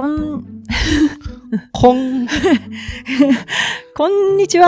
こん、こん。こんにちは。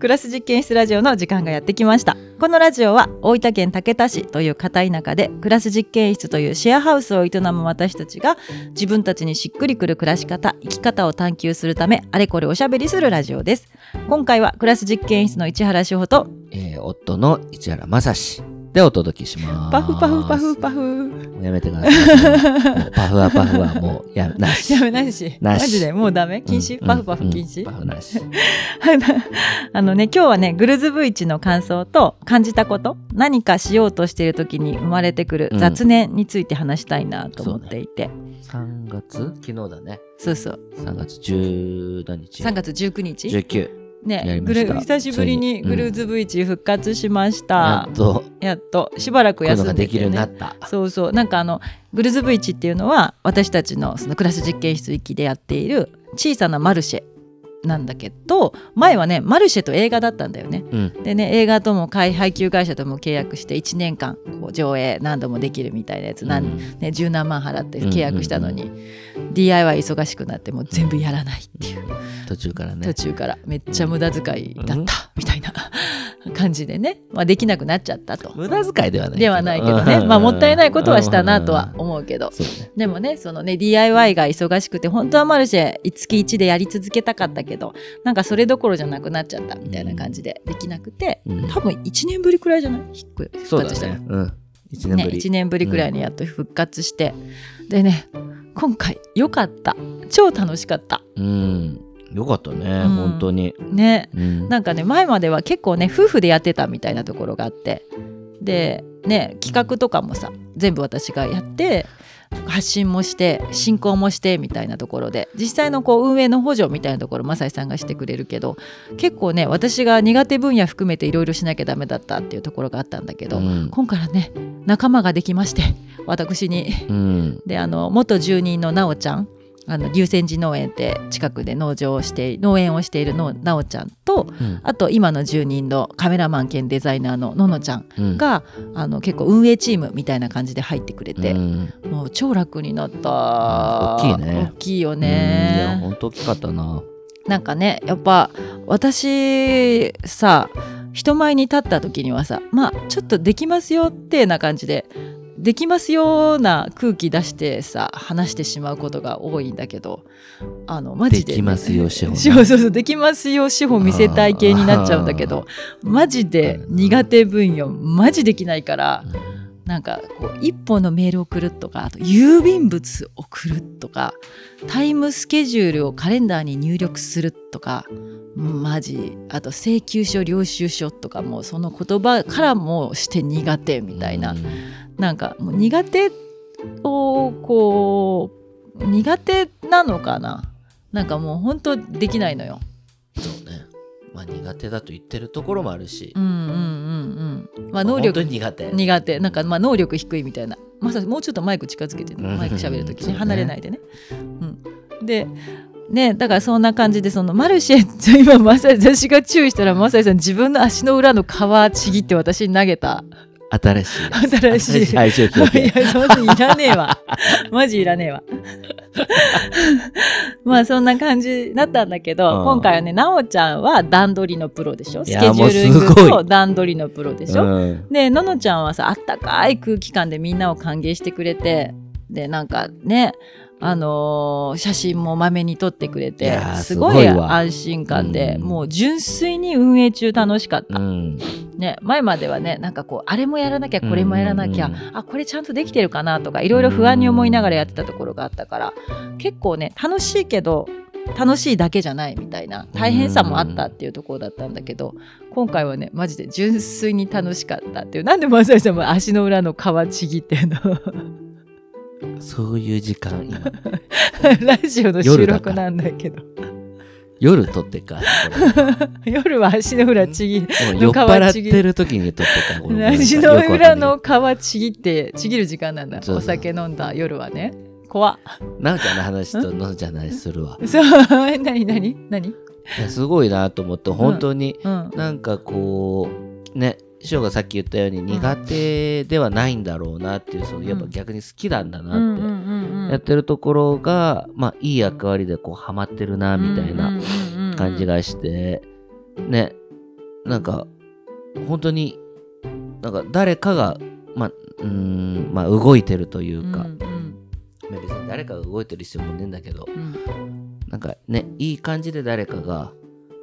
クラス実験室ラジオの時間がやってきました。このラジオは大分県竹田市という片田舎でクラス実験室というシェアハウスを営む私たちが自分たちにしっくりくる暮らし方、生き方を探求するためあれこれおしゃべりするラジオです。今回はクラス実験室の市原志保とえー、夫の市原正史でお届けします。パフパフパフパフ。もうやめてください。パフはパフはもうやなし。やめないし。なしマジで？もうダメ？禁止、うんパフパフうん禁止、パフなし。あのね今日はねグルズブイチの感想と感じたこと何かしようとしている時に生まれてくる雑念について話したいなと思っていて、3月？昨日だね。そうそう3月10何日？3月19日？19。やねグル久しぶりにグルーズブイチ復活しましやたっ、と。やっと。しばらく休んでができるようになねった。そうそう。なんかあのグルズブイチっていうのは私たちのそのクラス実験室域でやっている小さなマルシェなんだけど前はねマルシェと映画だったんだよね。うん。でね映画とも配配給会社とも契約して1年間こう上映何度もできるみたいなやつ、うん。ね、十何万払って契約したのに、DIY 忙しくなってもう全部やらないっていう、途中からね。途。中から。めっちゃ無駄遣いだったみたいな 感じでね、まあ、できなくなっちゃったと。無駄遣いではないけど。ではないけどね、まあ、もったいないことはしたなとは思うけど。でもねそのね DIY が忙しくて本当はマルシェ月1でやり続けたかったけどなんかそれどころじゃなくなっちゃったみたいな感じでできなくて、うん多分1年ぶりくらいじゃない？復活したのね。うん。1年ねぶり。1年ぶりくらいにやっと復活して、でね今回よかった超楽しかったうん。よかったね、うん本当に。ねうん。なんかね前までは結構ね夫婦でやってたみたいなところがあってでね企画とかもさ全部私がやって発信もして進行もしてみたいなところで実際のこう運営の補助みたいなところ正井さんがしてくれるけど結構ね私が苦手分野含めていろいろしなきゃダメだったっていうところがあったんだけど、うん今回はね仲間ができまして私にうん。であの元住人のなおちゃんあの龍泉寺農園って近くで農場をして農園をしているのなおちゃんとうん。あと今の住人のカメラマン兼デザイナーのののちゃんうん。が、あの結構運営チームみたいな感じで入ってくれて、うん。もう超楽になった、大きいね。大きいようんいやね本当大きかったな。なんかねやっぱ私さ人前に立った時にはさまあちょっとできますよってな感じでできますような空気出してさ話してしまうことが多いんだけどあのマジで,、できますよ志保ね。そうそうできますよ志保見せたい系になっちゃうんだけどマジで苦手分野マジできないからなんかこう一本のメール送るとかあと郵便物送るとかタイムスケジュールをカレンダーに入力するとかマジあと請求書領収書とかもその言葉からもして苦手みたいな、うんなんかもう苦手をこう苦手なのかな？なんかもう本当できないのよ。そうね。まあ苦手だと言ってるところもあるし。うんうんうんうん。まあ能力に苦手。苦手。なんかまあ能力低いみたいな。まさもうちょっとマイク近づけてね。うん。マイク喋る時そうね。ね離れないでね。うん、でねだからそんな感じでそのマルシェ今まさ私が注意したらまささん自分の足の裏の皮ちぎって私に投げた新しい新しい。最初い。やそんいらねえわ。マジいらねえわ。まあそんな感じだったんだけど、うん。今回はねなおちゃんは段取りのプロでしょ？スケジューリングもうすごと段取りのプロでしょ、うん。でののちゃんはさあったかい空気感でみんなを歓迎してくれてでなんかねあのー写真もまめに撮ってくれてすごい安心感で、うん。もう純粋に運営中楽しかった、うんね、前まではねなんかこうあれもやらなきゃこれもやらなきゃ、うん。あこれちゃんとできてるかなとかいろいろ不安に思いながらやってたところがあったから結構ね楽しいけど楽しいだけじゃないみたいな大変さもあったっていうところだったんだけど今回はねマジで純粋に楽しかったっていう。なんでマサイさんも足の裏の皮ちぎってんの？そういう時間。今 ラジオの収録なんだけど。夜撮ってか 夜は足の裏ちぎもう酔っ払ってる時に撮ってか足の裏の皮ちぎってちぎる時間なんだ。お酒飲んだ夜はね。怖っ。なおちゃんの話とののちゃんの話するわ。そう。何何何？いやすごいなと思って本当にうん。なんかこうね師匠がさっき言ったように苦手ではないんだろうなっていうそのやっぱ逆に好きなんだなって、やってるところが、まあいい役割でこうハマってるなみたいな感じがして、ね。なんか本当になんか誰かがまあうーんまあ動いてるというか、うんうん。まあ別に誰かが動いてる必要もねえんだけど。うん。なんかねいい感じで誰かが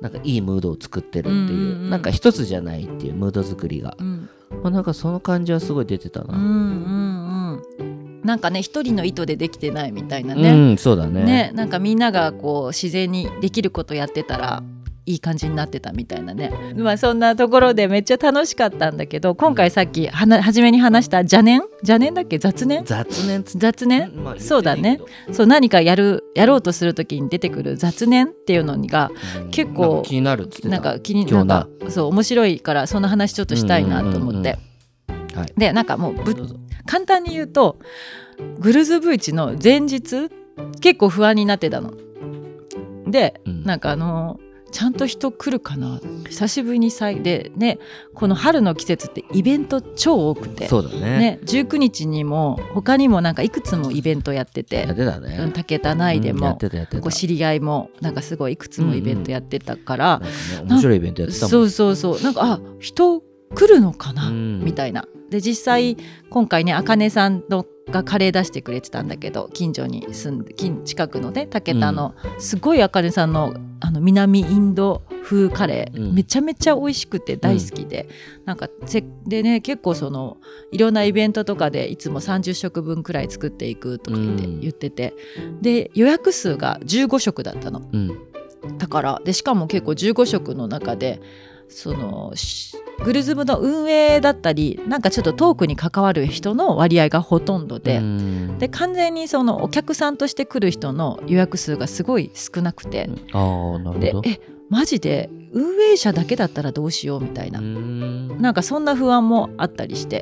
なんかいいムードを作ってるっていう,、うなんか一つじゃないっていうムード作りが、うん。まあ、なんかその感じはすごい出てたな、うんうんうん。なんかね一人の意図でできてないみたいなうね、んそうだね。ねなんかみんながこう自然にできることやってたらいい感じになってたみたいなね。まあそんなところでめっちゃ楽しかったんだけど今回さっきはな初めに話した邪念？邪念だっけ？雑念？雑念。つ雑念？まあそうだね。そう何かやるやろうとする時に出てくる雑念っていうのがうん。結構気になるなんか気に今な。ん日なかそう面白いからその話ちょっとしたいなと思って、はい。でなんかもうぶ簡単に言うとグルズブイチの前日結構不安になってたの。で、うん。なんかあのちゃんと人来るかな？久しぶりに再でねこの春の季節ってイベント超多くて、そうだね。ね、19日にも他にもなんかいくつもイベントやってて。やってたね、うん武田内でも、こう知り合いもなんかすごいいくつもイベントやってたから、なんかね面白いイベントやってたもん。そうそうそう。なんかあ人来るのかな、うん。みたいな。で実際今回ねあかねさんのがカレー出してくれてたんだけど近所に住んで近近くのね武田の、すごいあかねさんのあの南インド風カレー、うん。めちゃめちゃ美味しくて大好きで、なんかせでね結構そのいろんなイベントとかでいつも30食分くらい作っていくとかってうん。言ってて、で予約数が15食だったの。うん。だからでしかも結構15色の中でそのしグルズムの運営だったりなんかちょっとトークに関わる人の割合がほとんどで,、うん。で完全にそのお客さんとして来る人の予約数がすごい少なくて、ああなるほど。でえマジで運営者だけだったらどうしようみたいな、うん。なんかそんな不安もあったりして。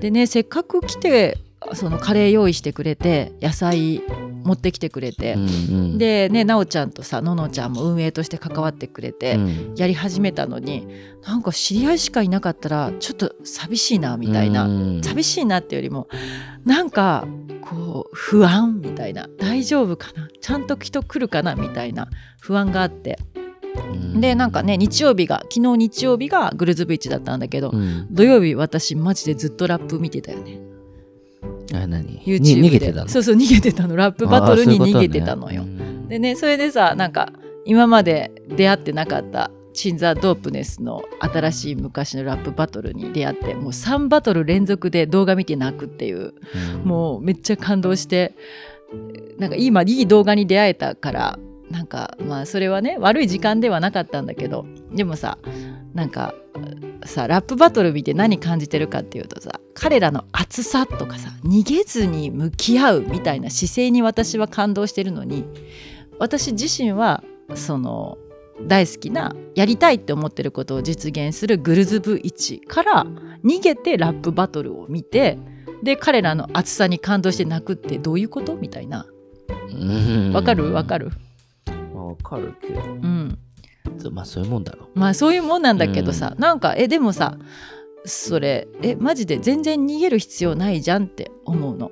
でねせっかく来てそのカレー用意してくれて野菜持ってきてくれて、うんうん。でねなおちゃんとさののちゃんも運営として関わってくれて、うん。やり始めたのになんか知り合いしかいなかったらちょっと寂しいなみたいな、うん。寂しいなっていうよりもなんかこう不安みたいな。大丈夫かな？ちゃんと人来るかな？みたいな。不安があって。うん。でなんかね日曜日が昨日日曜日がグルズビーチだったんだけど、うん。土曜日私マジでずっとラップ見てたよねあ何？YouTube にで。逃げてたの？そうそう逃げてたの。ラップバトルに逃げてたのよ。ねでねそれでさなんか今まで出会ってなかったチンザ・ドープネスの新しい昔のラップバトルに出会ってもう3バトル連続で動画見て泣くっていう。うん。もうめっちゃ感動してなんか今いい動画に出会えたからなんかまあそれはね悪い時間ではなかったんだけどでもさなんかさラップバトル見て何感じてるかっていうとさ彼らの熱さとかさ逃げずに向き合うみたいな姿勢に私は感動してるのに私自身はその大好きなやりたいって思ってることを実現するグルズブ1から逃げてラップバトルを見てで彼らの熱さに感動して泣くってどういうこと？みたいな。うん。わかる？わかる？わかるけど。うん。まあそういうもんだろまあそういうもんなんだけどさ、なんかえでもさそれえマジで全然逃げる必要ないじゃんって思うの。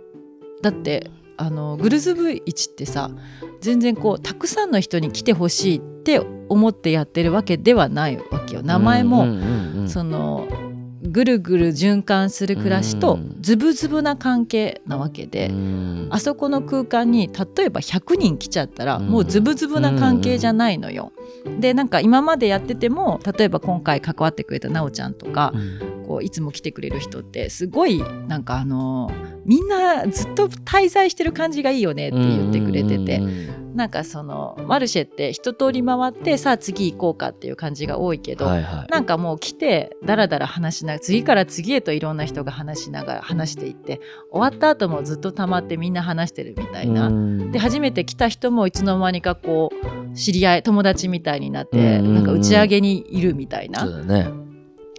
だってあのグルズブ1ってさ全然こうたくさんの人に来てほしいって思ってやってるわけではないわけよ。名前も、うんうんうんうん。そのぐるぐる循環する暮らしとうん。ズブズブな関係なわけで、うん。あそこの空間に例えば100人来ちゃったらうん。もうズブズブな関係じゃないのよ。でなんか今までやってても例えば今回関わってくれたなおちゃんとかうん。こういつも来てくれる人ってすごいなんかあのみんなずっと滞在してる感じがいいよねって言ってくれてて。なんかそのマルシェって一通り回ってさあ次行こうかっていう感じが多いけうんど、はいはい。なんかもう来てだらだら話しながら次から次へといろんな人が話しながら話していって終わった後もずっと溜まってみんな話してるみたいな。うん。で初めて来た人もいつの間にかこう知り合い友達みたいになって、なんか打ち上げにいるみたいな、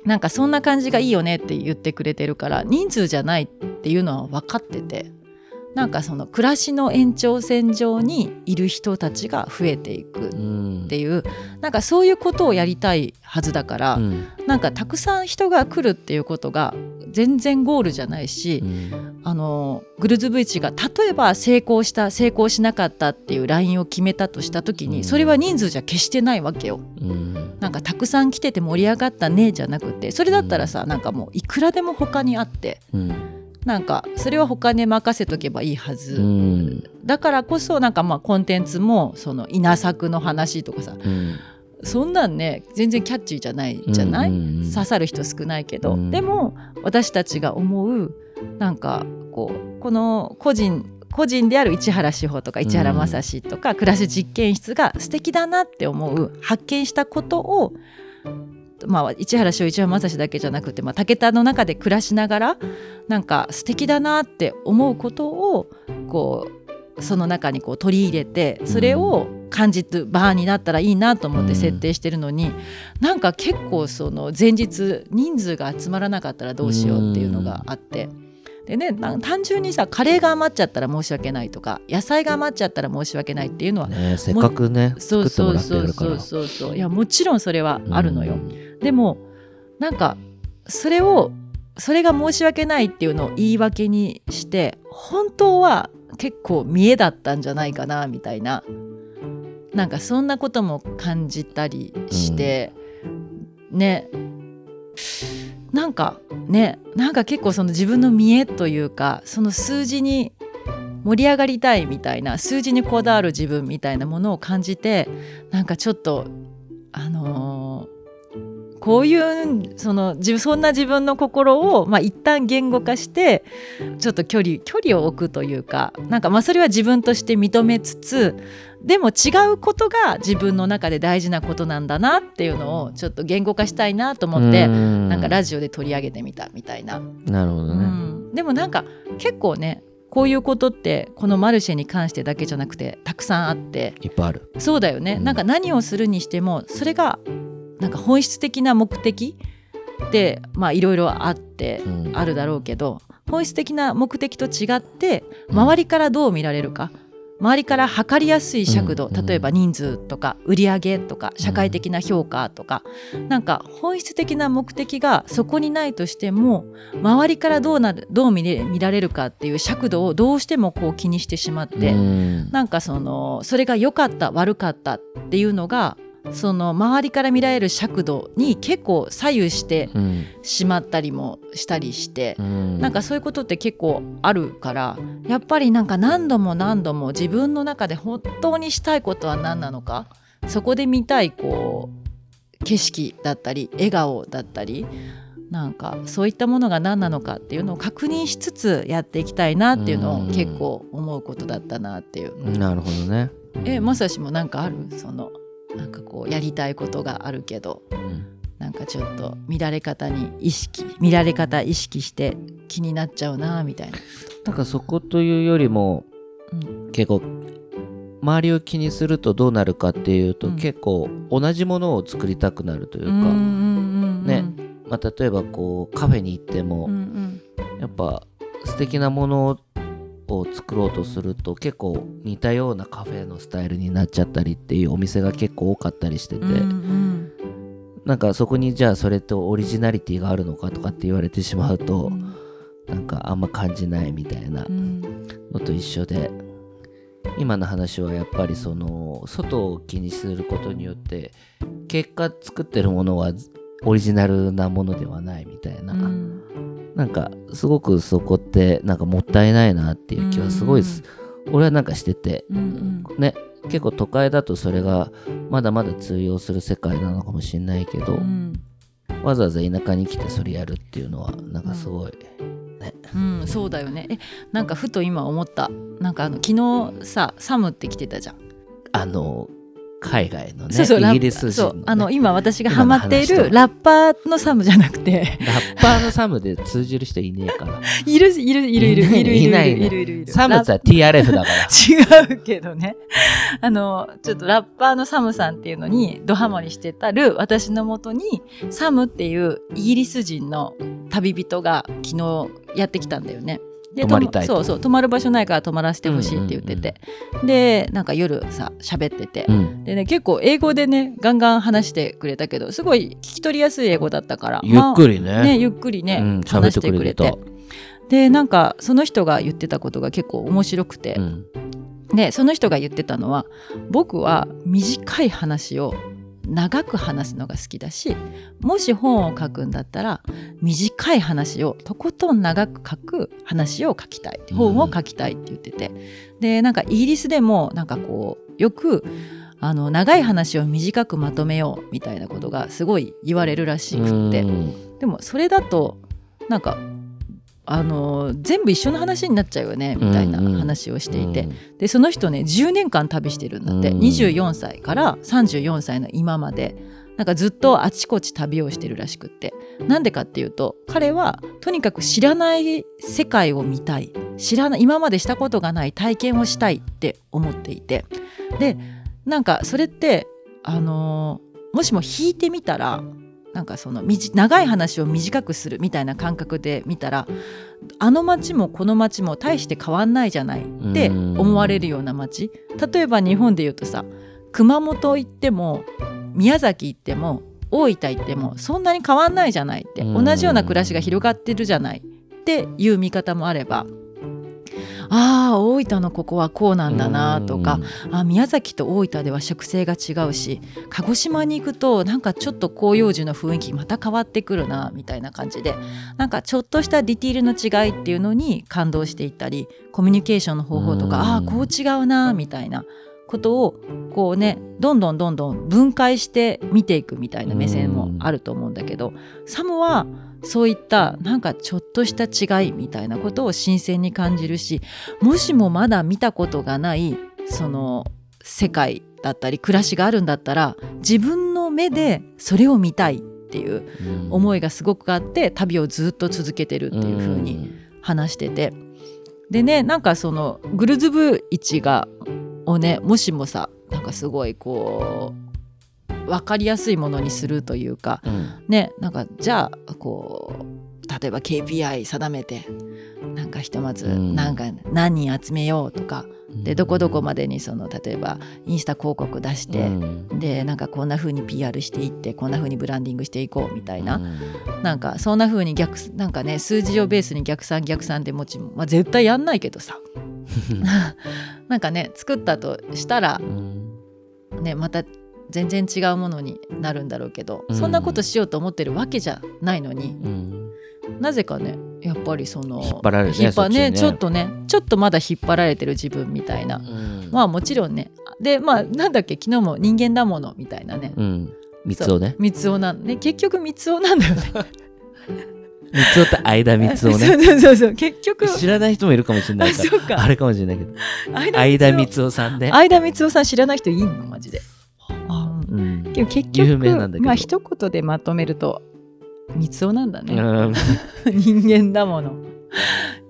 なんかそんな感じがいいよねって言ってくれてるから人数じゃないっていうのは分かっててなんかその暮らしの延長線上にいる人たちが増えていくうん。っていうなんかそういうことをやりたいはずだから、うん。なんかたくさん人が来るっていうことが全然ゴールじゃないし、あのグルズブイチが例えば成功した成功しなかったっていうラインを決めたとした時にそれは人数じゃ決してないわけよ。なんかたくさん来てて盛り上がったねじゃなくてそれだったらさなんかもういくらでも他にあって。なんかそれは他に任せとけばいいはず、うん、だからこそなんかまあコンテンツもその稲作の話とかさ、うん、そんなんね全然キャッチーじゃないじゃない、うんうんうん、刺さる人少ないけど、うん、でも私たちが思うなんかこうこの個人個人である市原志保とか市原正史とか、暮らし実験室が素敵だなって思う発見したことをまあ、市原翔一は正史だけじゃなくて、まあ、武田の中で暮らしながらなんか素敵だなって思うことをこうその中にこう取り入れてそれを感じる場になったらいいなと思って設定してるのに、うん、なんか結構その前日人数が集まらなかったらどうしようっていうのがあって。でね、単純にさカレーが余っちゃったら申し訳ないとか野菜が余っちゃったら申し訳ないっていうのは、ね、せっかくねそうそうそうそうそうそういやもちろんそれはあるのよ。でもなんかそれをそれが申し訳ないっていうのを言い訳にして本当は結構見栄だったんじゃないかなみたいな。なんかそんなことも感じたりして、うん、ねなんかねなんか結構その自分の見栄というかその数字に盛り上がりたいみたいな数字にこだわる自分みたいなものを感じてなんかちょっとあのーこういうそのそんな自分の心を、まあ、一旦言語化してちょっと距離距離を置くというかなんかまあそれは自分として認めつつでも違うことが自分の中で大事なことなんだなっていうのをちょっと言語化したいなと思ってなんかラジオで取り上げてみたみたいな。なるほどね、うん、でもなんか結構ねこういうことってこのマルシェに関してだけじゃなくてたくさんあって。いっぱいある。そうだよね、うん、なんか何をするにしてもそれがなんか本質的な目的ってまあいろいろあって、あるだろうけど本質的な目的と違って周りからどう見られるか、周りから測りやすい尺度、例えば人数とか売り上げとか社会的な評価とか、なんか本質的な目的がそこにないとしても周りからどうなるどう見れ見られるかっていう尺度をどうしてもこう気にしてしまって、なんかそのそれが良かった悪かったっていうのがその周りから見られる尺度に結構左右してしまったりもしたりして、うん、なんかそういうことって結構あるからやっぱりなんか何度も何度も自分の中で本当にしたいことは何なのかそこで見たいこう景色だったり笑顔だったりなんかそういったものが何なのかっていうのを確認しつつやっていきたいなっていうのを結構思うことだったなっていう。うん、なるほどね。えまさしもなんかある？そのなんかこうやりたいことがあるけど、うん、なんかちょっと乱れ方に意識乱れ方意識して気になっちゃうなみたいな。なんかそこというよりも、うん、結構周りを気にするとどうなるかっていうと、うん、結構同じものを作りたくなるというか、ね、まあ、例えばこうカフェに行っても、うんうん、やっぱ素敵なものを作ろうとすると結構似たようなカフェのスタイルになっちゃったりっていうお店が結構多かったりしてて、うんうん、なんかそこにじゃあそれとオリジナリティがあるのかとかって言われてしまうと、うん、なんかあんま感じないみたいなのと一緒で。今の話はやっぱりその外を気にすることによって結果作ってるものはオリジナルなものではないみたいな、うん、なんかすごくそこってなんかもったいないなっていう気はすごいです、うん、俺はなんかしてて、うんうん、ね結構都会だとそれがまだまだ通用する世界なのかもしれないけど、うん、わざわざ田舎に来てそれやるっていうのはなんかすごい、ね、うん、そうだよね。えなんかふと今思った。なんかあの昨日さサムって来てたじゃん。あの海外のねそうそうイギリス人、ね、あの今私がハマっているラッパーのサムじゃなくて。ラッパーのサムで通じる人いねえから。いるいるいるいるいるいるいるいるいる。サムは TRF だから。違うけどね。あのちょっとラッパーのサムさんっていうのにドハマりしてたる私のもとにサムっていうイギリス人の旅人が昨日やってきたんだよねで泊まりたいと。そうそう泊まる場所ないから泊まらせてほしいって言ってて、でなんか夜さ喋ってて、うん。でね結構英語でねガンガン話してくれたけどすごい聞き取りやすい英語だったから。ゆっくりね,、まあねゆっくりね、うん、話しててくれて。たくれてでなんかその人が言ってたことが結構面白くて。う、ん。でその人が言ってたのは僕は短い話を長く話すのが好きだしもし本を書くんだったら短い話をとことん長く書く話を書きたい。本を書きたいって言ってて、でなんかイギリスでもなんかこうよくあの長い話を短くまとめようみたいなことがすごい言われるらしくって、うん。でもそれだとなんかあの全部一緒の話になっちゃうよねみたいな話をしていて、でその人ね10年間旅してるんだって、うん。24歳から34歳の今まで。なんかずっとあちこち旅をしてるらしくって。なんでかっていうと彼はとにかく知らない世界を見たい。知らない今までしたことがない体験をしたいって思っていて。でなんかそれってあのーもしも引いてみたらなんかその長い話を短くするみたいな感覚で見たらあの町もこの町も大して変わんないじゃないって思われるような町例えば日本で言うとさ熊本行っても宮崎行っても大分行ってもそんなに変わんないじゃないって。うん。同じような暮らしが広がってるじゃないっていう見方もあればああ大分のここはこうなんだなとかあ宮崎と大分では食性が違うし鹿児島に行くとなんかちょっと広葉樹の雰囲気また変わってくるなみたいな感じでなんかちょっとしたディティールの違いっていうのに感動していったりコミュニケーションの方法とかうん。ああこう違うなみたいなことをこうねどんどんどんどん分解して見ていくみたいな目線もあると思うんだけどサムはそういったなんかちょっとした違いみたいなことを新鮮に感じるしもしもまだ見たことがないその世界だったり暮らしがあるんだったら自分の目でそれを見たいっていう思いいがすごくあって旅をずっと続けてるっていう風に話してて。でねなんかそのグルズブ市がをねもしもさなんかすごいこう分かりやすいものにするというかねなんかじゃあこう例えば KPI 定めてなんかひとまずうん。なんか何人集めようとか、でどこどこまでにその例えばインスタ広告出して、でなんかこんな風に PR していってこんな風にブランディングしていこうみたいな、なんかそんな風に逆なんかね数字をベースに逆算逆算でもちまあ絶対やんないけどさ。なんかね作ったとしたらねまた全然違うものになるんだろうけど、うん。そんなことしようと思ってるわけじゃないのになぜかねやっぱりその引っ張られるねねね。ちょっとねちょっとまだ引っ張られてる自分みたいな、まあもちろんね。でまあなんだっけ昨日も人間だものみたいなね、うん。三つをね。三つおなんね結局三つおなんだよね。三つおって間三つをね。そうそうそう結局知らない人もいるかもしれないかあそうか。らあれかもしれないけど。間間三つおさんね。相田光雄さん知らない人いんの？マジで。うんうんでも結局まあ一言でまとめると光雄なんだね。うん 人間だもの。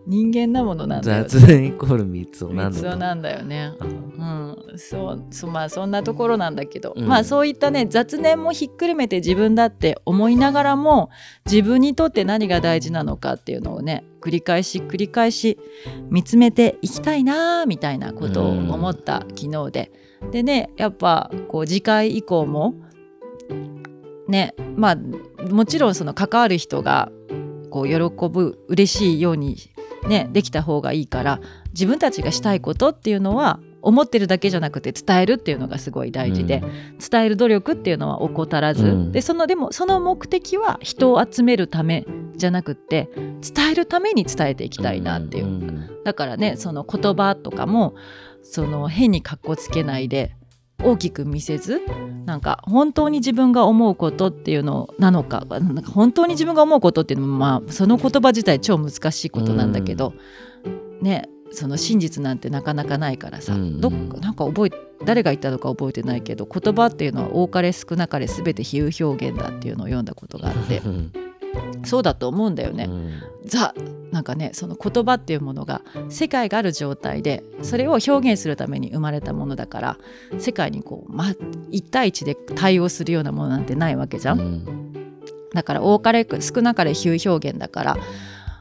人間だものなんだよ、ね。雑談イコール三つおなんだなんだよね。うん、そうそうまあそんなところなんだけど、うん。まあそういったね雑念もひっくるめて自分だって思いながらも自分にとって何が大事なのかっていうのをね繰り返し繰り返し見つめていきたいなーみたいなことを思った昨日で、でねやっぱこう次回以降もねまあもちろんその関わる人がこう喜ぶ嬉しいようにねできた方がいいから自分たちがしたいことっていうのは思ってるだけじゃなくて伝えるっていうのがすごい大事で、伝える努力っていうのは怠らず、うん。でそのでもその目的は人を集めるためじゃなくって伝えるために伝えていきたいなっていう、んだからねその言葉とかもその変にかっこつけないで大きく見せずなんか本当に自分が思うことっていうのなのかなんか本当に自分が思うことっていうのもまあその言葉自体超難しいことなんだけど、ねその真実なんてなかなかないからさ、うんどっかなんか覚え誰が言ったのか覚えてないけど言葉っていうのは多かれ少なかれ全て比喩表現だっていうのを読んだことがあってうん そうだと思うんだよね。うんザなんかねその言葉っていうものが世界がある状態でそれを表現するために生まれたものだから世界にこう、ま、1対1で対応するようなものなんてないわけじゃん。うんだから多かれ少なかれ比喩表現だから、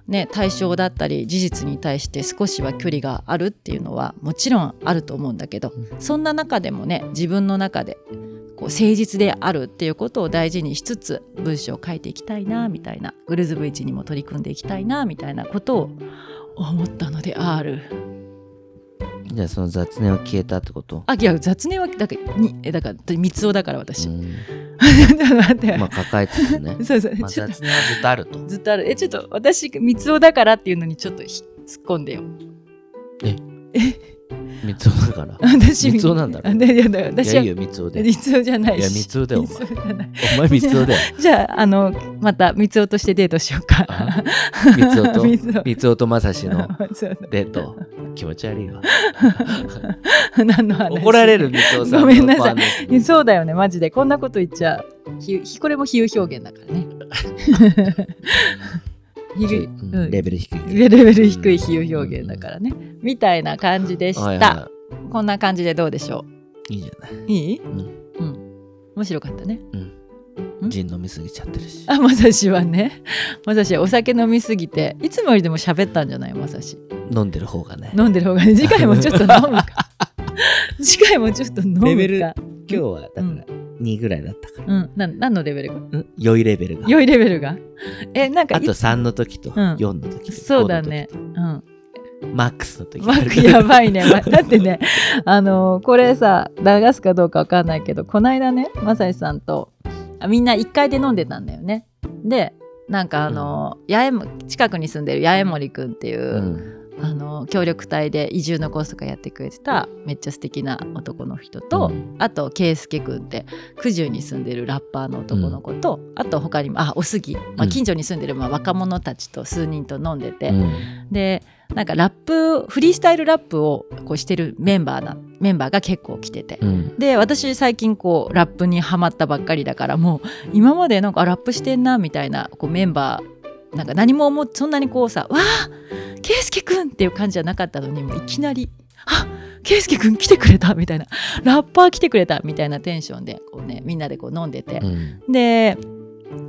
ね、対象だったり事実に対して少しは距離があるっていうのはもちろんあると思うんだけど、そんな中でもね自分の中でこう誠実であるっていうことを大事にしつつ文章を書いていきたいなみたいな。グルズブイチにも取り組んでいきたいなみたいなことを思ったのである。じゃあその雑念は消えたってこと？あいや雑念はだからにえだから三つ男だから私。まあ抱えつつね。そうそう、まあ雑念はずっとあると。ずっとある。えちょっと私三つ男だからっていうのにちょっとひ突っ込んでよ。三つ男だから。私三つ男なんだろいやだい私はやいいよ三つ男で。三つ男じゃない。し。いや三つ男だよお前。お前三つ男だよ。じゃああのまた三つ男としてデートしようか。あ 三つ男。と三つとまさしの デート。気持ち悪いわ。何の話？怒られる三つ男さんのごめんなさい。そうだよねマジで。こんなこと言っちゃひひこれも比喩表現だからねレベル低い。レベル低い比喩表現だからね。みたいな感じでした、はいはこんな感じでどうでしょいいいじゃない。ういい？うん。うん。面白かったね。うん。ん？ジン飲みすぎちゃってるし。あまさしはね。まさしはお酒飲みすぎて。いつもよりでも喋ったんじゃない？まさし。飲んでる方がね。飲んでる方がね。次回もちょっと飲むか。次回もちょっと飲むか。レベル今日はだから2ぐらいだったから。うん。な何のレベルが？うん。良いレベルが。良いレベルが？えなんかいあと3の時とん。4の時。とそうだね。5の時うん。とマックスの時。マック やばいね。まだってね、あのーこれさ、流すかどうかわかんないけど、この間ね、まさしさんと、あみんな1階で飲んでたんだよね。で、なんかあのー八重も近くに住んでる八重森くんっていう、うんあのー協力隊で移住のコースとかやってくれてためっちゃ素敵な男の人と、うん。あと圭介くんって九十に住んでるラッパーの男の子と、あと他にもあおすぎ、まあ、うん近所に住んでるまあ若者たちと数人と飲んでて、うん。でなんかラップフリースタイルラップをこうしてるメンバーなメンバーが結構来てて、うん。で私最近こうラップにハマったばっかりだからもう今までなんかあラップしてんなみたいなこうメンバーなんか何も思っそんなにこうさ「わあ圭介くん!」っていう感じじゃなかったのにもういきなり「あ圭介くん来てくれた!」みたいな「ラッパー来てくれた!」みたいなテンションでこうねみんなでこう飲んでて、うんで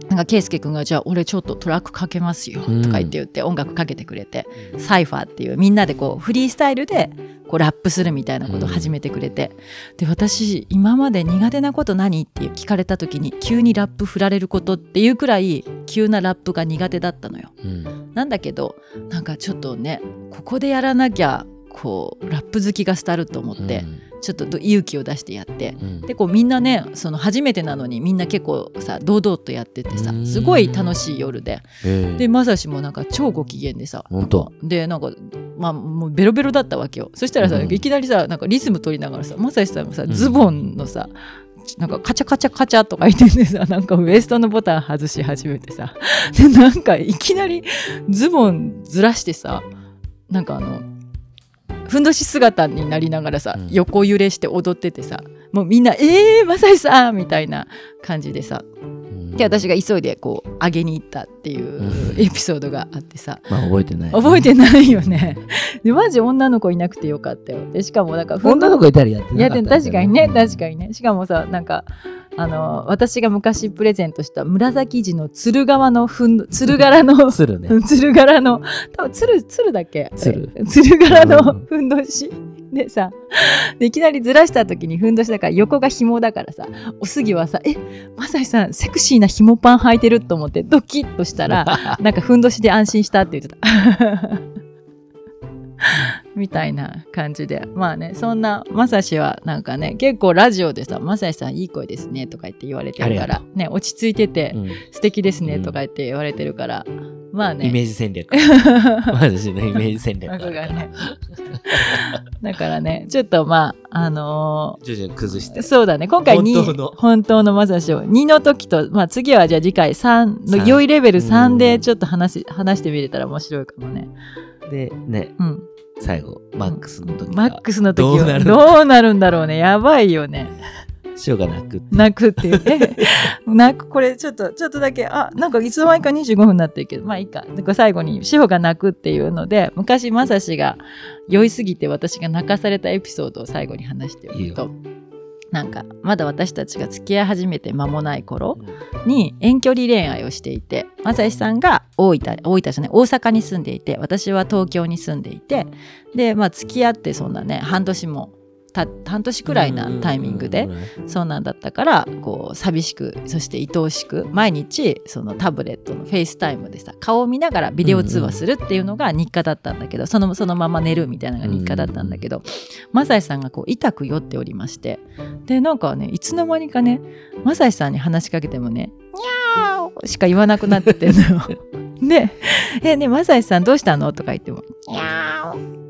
なんか圭介君が「じゃあ俺ちょっとトラックかけますよ」うんとか言って言って音楽かけてくれて、サイファーっていうみんなでこうフリースタイルでこうラップするみたいなことを始めてくれて、で私今まで苦手なこと何って聞かれた時に急にラップ振られることっていうくらい急なラップが苦手だったのよ。うんなんだけどなんかちょっとねここでやらなきゃこうラップ好きが廃ると思って、ちょっと勇気を出してやって。うん。でこうみんなねその初めてなのにみんな結構さ堂々とやっててさうん。すごい楽しい夜で。でまさしもなんか超ご機嫌でさでなんかまあもうベロベロだったわけよ。そしたらさ、うん。いきなりさなんかリズム取りながらさまさしさんがさん。ズボンのさ、なんかカチャカチャカチャとか言ってんでさ なんかウエストのボタン外し始めてさ。でなんかいきなりズボンずらしてさなんかあのふんどし姿になりながらさ、うん横揺れして踊っててさもうみんな「えー、まさしさん!」みたいな感じでさうんで私が急いでこう上げに行ったっていううんエピソードがあってさまあ覚えてない覚えてないよね。でマジ女の子いなくてよかったよ。でしかもなんか女の子いたらやってなかったんだよ確かにね確かにねしかもさなんかあの私が昔プレゼントした紫地の鶴側のふん鶴柄の鶴ね。鶴柄の多分鶴鶴だっけ？鶴。鶴柄のうん。ふんどし。でさでいきなりずらした時にふんどしだから横が紐だからさおすぎはさ「えまさしさんセクシーな紐パン履いてる?」と思ってドキッとしたら なんかふんどしで安心したって言ってた。みたいな感じで。まあねそんなまさしはなんかね結構ラジオでさ「まさしさんいい声ですね」とか言って言われてるからね落ち着いててうん。素敵ですねうんとか言って言われてるから、まあね。イメージ戦略私 のイメージ戦略がねだからねちょっとまああの徐々に崩して。ーそうだね。今回2本当の。本当のまさしを2の時と、まあ、次はじゃあ次回3の三。良いレベル3うん。でちょっと話し話してみれたら面白いかもね。でね。うん最後マックスの時マックスの時はどうなるどうなるんだろうね。やばいよね。塩がなく泣くっていう。え泣く？これちょっとちょっとだけあなんかいつの間にか25分になってるけど。まあいいか。最後に志保が泣くっていうので昔まさしが酔いすぎて私が泣かされたエピソードを最後に話しておくとなんかまだ私たちが付き合い始めて間もない頃に遠距離恋愛をしていて正志さんが大分大分じゃない大阪に住んでいて私は東京に住んでいてでまあ付き合ってそんなね半年もた半年くらいなタイミングでそうなんだったからこう寂しくそして愛おしく毎日そのタブレットの FaceTime でさ顔を見ながらビデオ通話するっていうのが日課だったんだけどそのそのまま寝るみたいなのが日課だったんだけどマサイさんがこう痛く酔っておりましてでなんかねいつの間にかねマサイさんに話しかけてもね「にゃーしか言わなくなってんのよ。で 「えねマサイさんどうしたの?」とか言っても「にゃー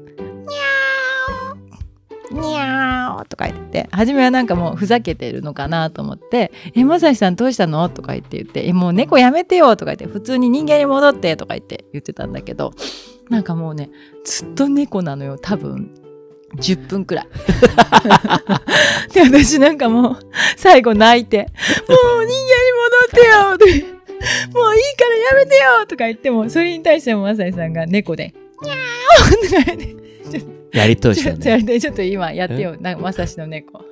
にゃーとか言って初めはなんかもうふざけてるのかなと思って「えまさしさんどうしたの?」とか言って言って「えもう猫やめてよ」とか言って普通に人間に戻ってとか言って言ってたんだけどなんかもうねずっと猫なのよ多分10分くらい。で私なんかもう最後泣いて「もう人間に戻ってよ」って。もういいからやめてよとか言ってもそれに対してもまさしさんが猫で「にゃー」とか言ってやりとしちょたね。っとちょっと今やってよ。なまさしの猫。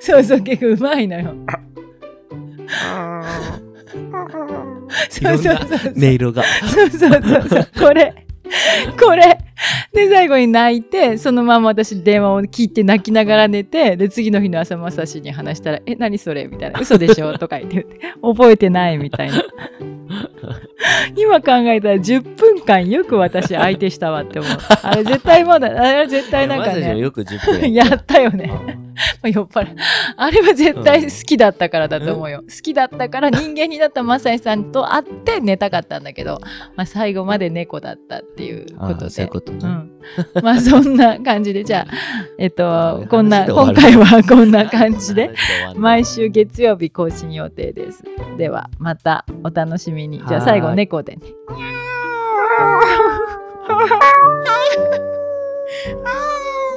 そうそう結構うまいのよそうそうそうそう。音色が。そうそうそうそう。これ。これ。で最後に泣いてそのまま私電話を聞いて泣きながら寝てで次の日の朝まさしに話したら「え何それ?」みたいな「嘘でしょ?」とか言って。覚えてないみたいな 今考えたら10分間よく私相手したわって思う。あれ絶対まだあれ絶対なんかね。まさしはよく10分 やったよね 酔っ払いあれは絶対好きだったからだと思うよ、好きだったから人間になったマサイさんと会って寝たかったんだけど、まあ、最後まで猫だったっていうことで。あそういうことね。うん、まあそんな感じで。じゃあえっとこんな今回はこんな感じで毎週月曜日更新予定です。ではまたお楽しみに。じゃあ最後猫でね。あー